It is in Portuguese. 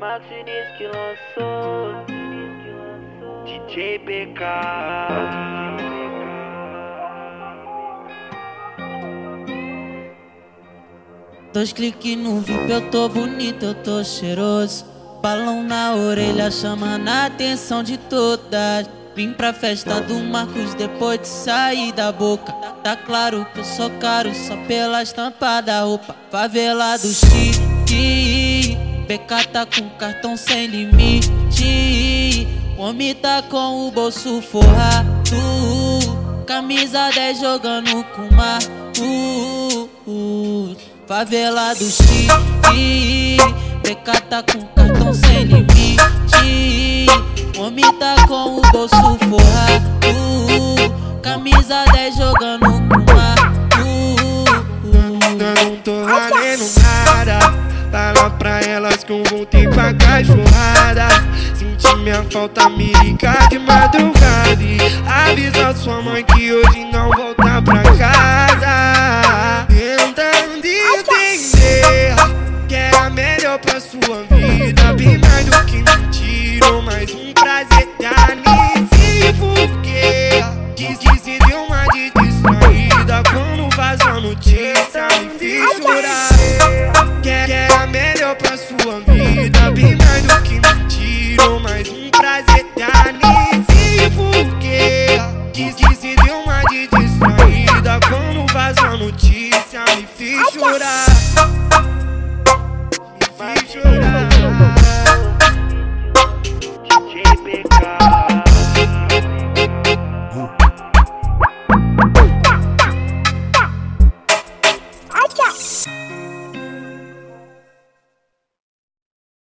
Maxinis que lançou DJ BK Dois cliques no VIP, eu tô bonito, eu tô cheiroso. Balão na orelha, chamando a atenção de todas. Vim pra festa do Marcos depois de sair da boca. Tá claro que eu sou caro só pela estampa da roupa. Favela do Chique, PK tá com cartão sem limite. Homem tá com o bolso forrado. Camisa 10 jogando com mar. Uh, uh, favela do Chique, PK tá com cartão sem limite. Homem tá com o bolso forrado. Camisa 10 jogando com mar. Eu não tô valendo nada. Tá Fala pra elas que eu voltei com cachorrada Senti minha falta, me ligar de madrugada E avisa sua mãe que hoje não volta pra casa. Tentando entender que é era melhor pra sua vida. Bem mais do que me tirou, mais um prazer da minha porque Diz que se deu uma de distraída quando vazou no dia